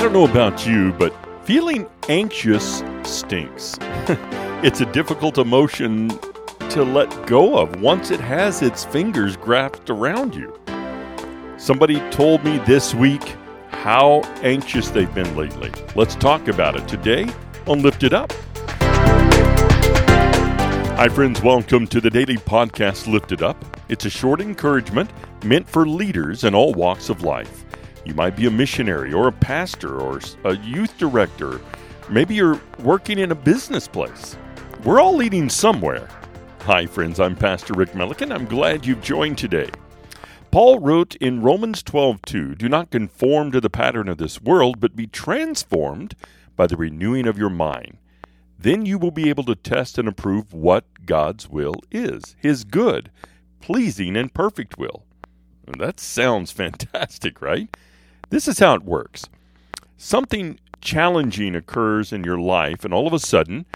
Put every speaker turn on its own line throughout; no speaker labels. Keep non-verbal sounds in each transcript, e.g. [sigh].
don't know about you, but feeling anxious stinks. [laughs] it's a difficult emotion to let go of once it has its fingers grasped around you. Somebody told me this week how anxious they've been lately. Let's talk about it today on Lift It Up. Hi, friends. Welcome to the daily podcast Lift It Up. It's a short encouragement meant for leaders in all walks of life. You might be a missionary or a pastor or a youth director. Maybe you're working in a business place. We're all leading somewhere. Hi, friends. I'm Pastor Rick Melican. I'm glad you've joined today. Paul wrote in Romans 12:2, "Do not conform to the pattern of this world, but be transformed by the renewing of your mind." Then you will be able to test and approve what God's will is, his good, pleasing, and perfect will. That sounds [laughs] fantastic, right? This is how it works. Something challenging occurs in your life, and all of a sudden,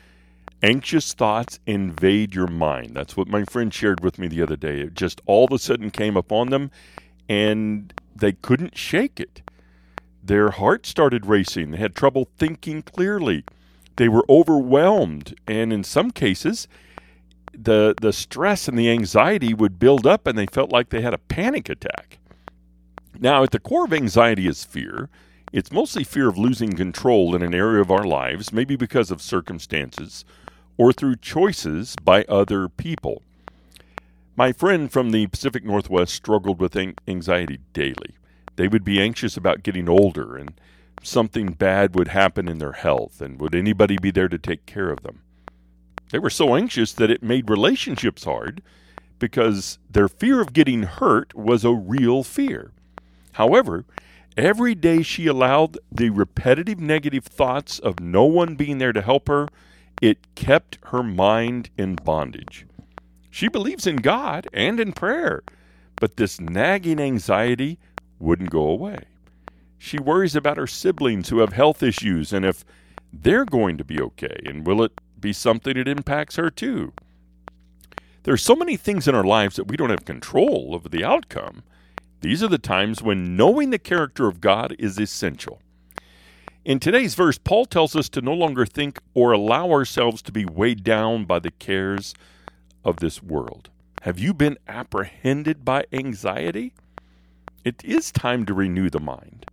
anxious thoughts invade your mind. That's what my friend shared with me the other day. It just all of a sudden came upon them, and they couldn't shake it. Their heart started racing. They had trouble thinking clearly they were overwhelmed, and in some cases, the the stress and the anxiety would build up, and they felt like they had a panic attack. Now, at the core of anxiety is fear. It's mostly fear of losing control in an area of our lives, maybe because of circumstances or through choices by other people. My friend from the Pacific Northwest struggled with anxiety daily. They would be anxious about getting older and something bad would happen in their health, and would anybody be there to take care of them? They were so anxious that it made relationships hard because their fear of getting hurt was a real fear. However, every day she allowed the repetitive negative thoughts of no one being there to help her, it kept her mind in bondage. She believes in God and in prayer, but this nagging anxiety wouldn't go away. She worries about her siblings who have health issues and if they're going to be okay, and will it be something that impacts her too? There are so many things in our lives that we don't have control over the outcome. These are the times when knowing the character of God is essential. In today's verse, Paul tells us to no longer think or allow ourselves to be weighed down by the cares of this world. Have you been apprehended by anxiety? It is time to renew the mind.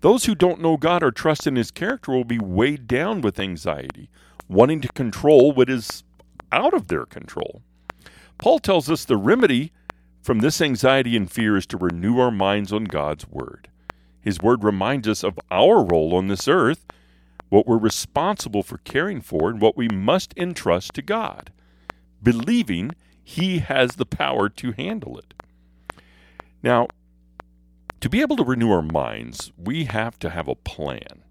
Those who don't know God or trust in His character will be weighed down with anxiety, wanting to control what is out of their control. Paul tells us the remedy from this anxiety and fear is to renew our minds on God's Word. His Word reminds us of our role on this earth, what we're responsible for caring for, and what we must entrust to God, believing He has the power to handle it. Now, to be able to renew our minds, we have to have a plan.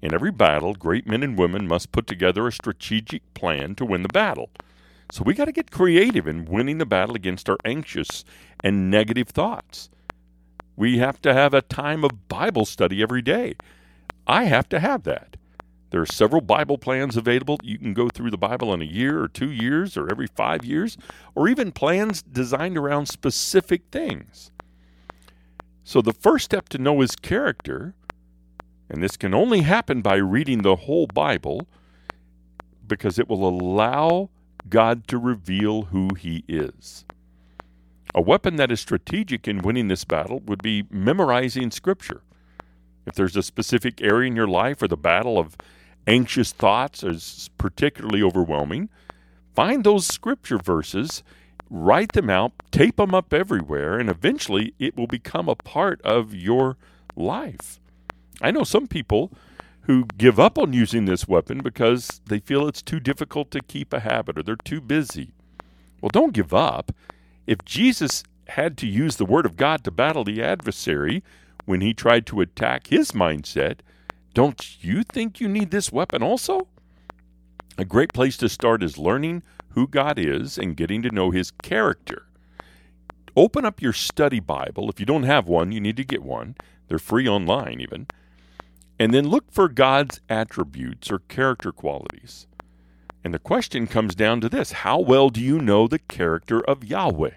In every battle, great men and women must put together a strategic plan to win the battle. So we got to get creative in winning the battle against our anxious and negative thoughts. We have to have a time of Bible study every day. I have to have that. There are several Bible plans available. You can go through the Bible in a year or two years or every five years, or even plans designed around specific things. So the first step to know his character, and this can only happen by reading the whole Bible, because it will allow God to reveal who he is. A weapon that is strategic in winning this battle would be memorizing Scripture. If there's a specific area in your life where the battle of anxious thoughts is particularly overwhelming, find those Scripture verses write them out, tape them up everywhere, and eventually it will become a part of your life. I know some people who give up on using this weapon because they feel it's too difficult to keep a habit or they're too busy. Well, don't give up. If Jesus had to use the Word of God to battle the adversary when he tried to attack his mindset, don't you think you need this weapon also? A great place to start is learning who God is and getting to know his character. Open up your study Bible. If you don't have one, you need to get one. They're free online, even. And then look for God's attributes or character qualities. And the question comes down to this How well do you know the character of Yahweh?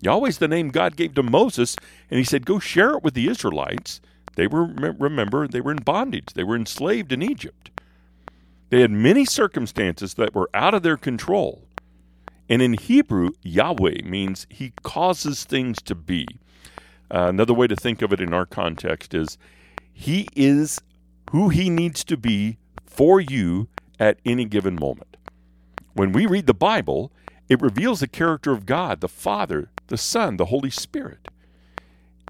Yahweh's the name God gave to Moses, and he said, Go share it with the Israelites. They were, remember, they were in bondage, they were enslaved in Egypt. They had many circumstances that were out of their control. And in Hebrew, Yahweh means he causes things to be. Uh, another way to think of it in our context is he is who he needs to be for you at any given moment. When we read the Bible, it reveals the character of God, the Father, the Son, the Holy Spirit.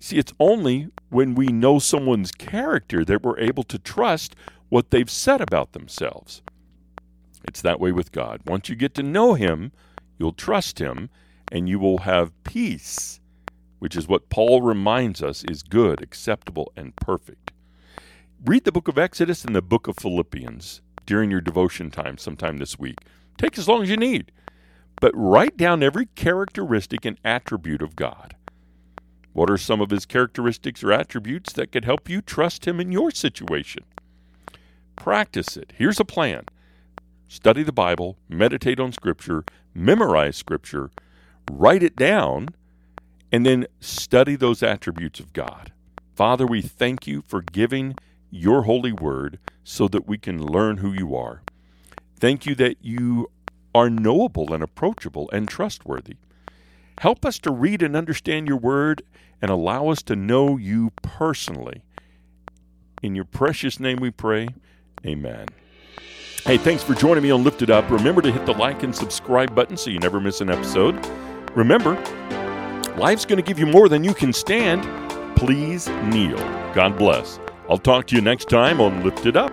See, it's only when we know someone's character that we're able to trust what they've said about themselves. It's that way with God. Once you get to know Him, you'll trust Him, and you will have peace, which is what Paul reminds us is good, acceptable, and perfect. Read the book of Exodus and the book of Philippians during your devotion time sometime this week. Take as long as you need, but write down every characteristic and attribute of God. What are some of his characteristics or attributes that could help you trust him in your situation? Practice it. Here's a plan study the Bible, meditate on Scripture, memorize Scripture, write it down, and then study those attributes of God. Father, we thank you for giving your holy word so that we can learn who you are. Thank you that you are knowable and approachable and trustworthy. Help us to read and understand your word and allow us to know you personally. In your precious name we pray. Amen. Hey, thanks for joining me on Lifted Up. Remember to hit the like and subscribe button so you never miss an episode. Remember, life's going to give you more than you can stand. Please kneel. God bless. I'll talk to you next time on Lifted Up.